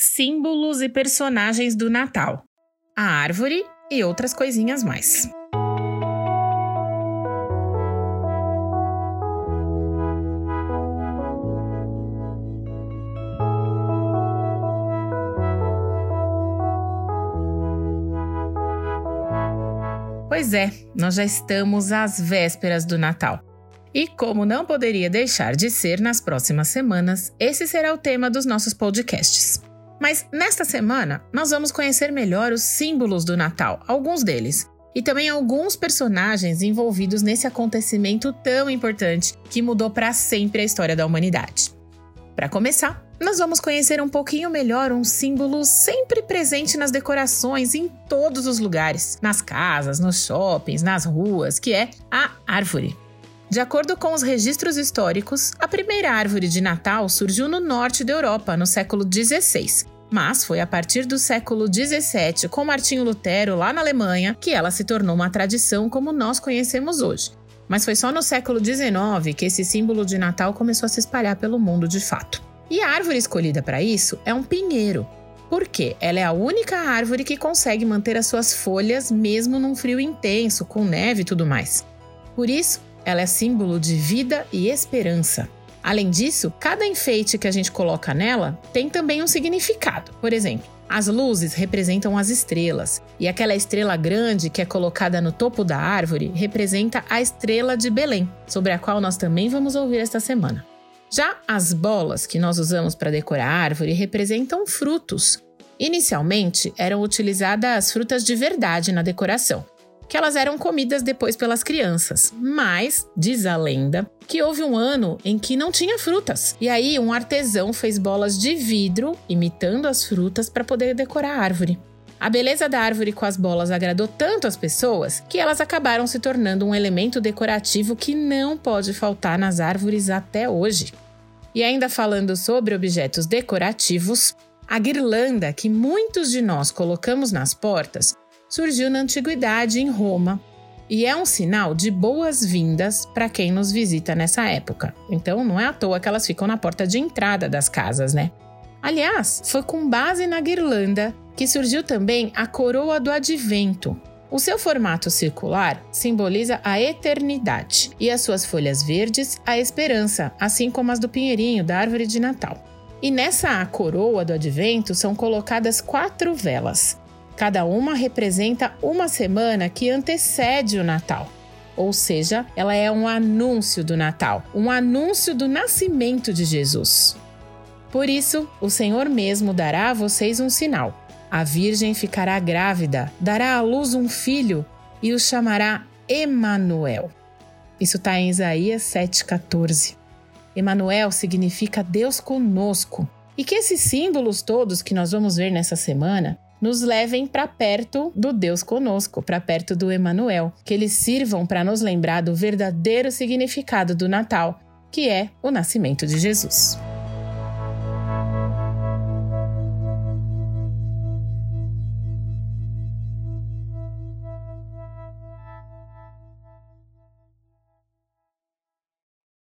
símbolos e personagens do Natal, a árvore e outras coisinhas mais. Pois é, nós já estamos às vésperas do Natal. E como não poderia deixar de ser nas próximas semanas, esse será o tema dos nossos podcasts. Mas nesta semana, nós vamos conhecer melhor os símbolos do Natal, alguns deles, e também alguns personagens envolvidos nesse acontecimento tão importante que mudou para sempre a história da humanidade. Para começar, nós vamos conhecer um pouquinho melhor um símbolo sempre presente nas decorações em todos os lugares, nas casas, nos shoppings, nas ruas, que é a árvore. De acordo com os registros históricos, a primeira árvore de Natal surgiu no norte da Europa no século XVI, mas foi a partir do século XVII, com Martinho Lutero lá na Alemanha, que ela se tornou uma tradição como nós conhecemos hoje. Mas foi só no século XIX que esse símbolo de Natal começou a se espalhar pelo mundo de fato. E a árvore escolhida para isso é um pinheiro, porque ela é a única árvore que consegue manter as suas folhas mesmo num frio intenso, com neve e tudo mais. Por isso, ela é símbolo de vida e esperança. Além disso, cada enfeite que a gente coloca nela tem também um significado. Por exemplo, as luzes representam as estrelas, e aquela estrela grande que é colocada no topo da árvore representa a estrela de Belém, sobre a qual nós também vamos ouvir esta semana. Já as bolas que nós usamos para decorar a árvore representam frutos. Inicialmente eram utilizadas frutas de verdade na decoração, que elas eram comidas depois pelas crianças. Mas, diz a lenda, que houve um ano em que não tinha frutas. E aí um artesão fez bolas de vidro, imitando as frutas, para poder decorar a árvore. A beleza da árvore com as bolas agradou tanto as pessoas que elas acabaram se tornando um elemento decorativo que não pode faltar nas árvores até hoje. E ainda falando sobre objetos decorativos, a guirlanda que muitos de nós colocamos nas portas surgiu na antiguidade em Roma e é um sinal de boas-vindas para quem nos visita nessa época. Então não é à toa que elas ficam na porta de entrada das casas, né? Aliás, foi com base na guirlanda que surgiu também a coroa do advento, o seu formato circular simboliza a eternidade e as suas folhas verdes a esperança, assim como as do pinheirinho da árvore de Natal. E nessa coroa do advento são colocadas quatro velas. Cada uma representa uma semana que antecede o Natal. Ou seja, ela é um anúncio do Natal, um anúncio do nascimento de Jesus. Por isso, o Senhor mesmo dará a vocês um sinal. A Virgem ficará grávida, dará à luz um filho e o chamará Emanuel. Isso está em Isaías 7,14. Emanuel significa Deus conosco. E que esses símbolos todos que nós vamos ver nessa semana nos levem para perto do Deus conosco, para perto do Emanuel, que eles sirvam para nos lembrar do verdadeiro significado do Natal, que é o nascimento de Jesus.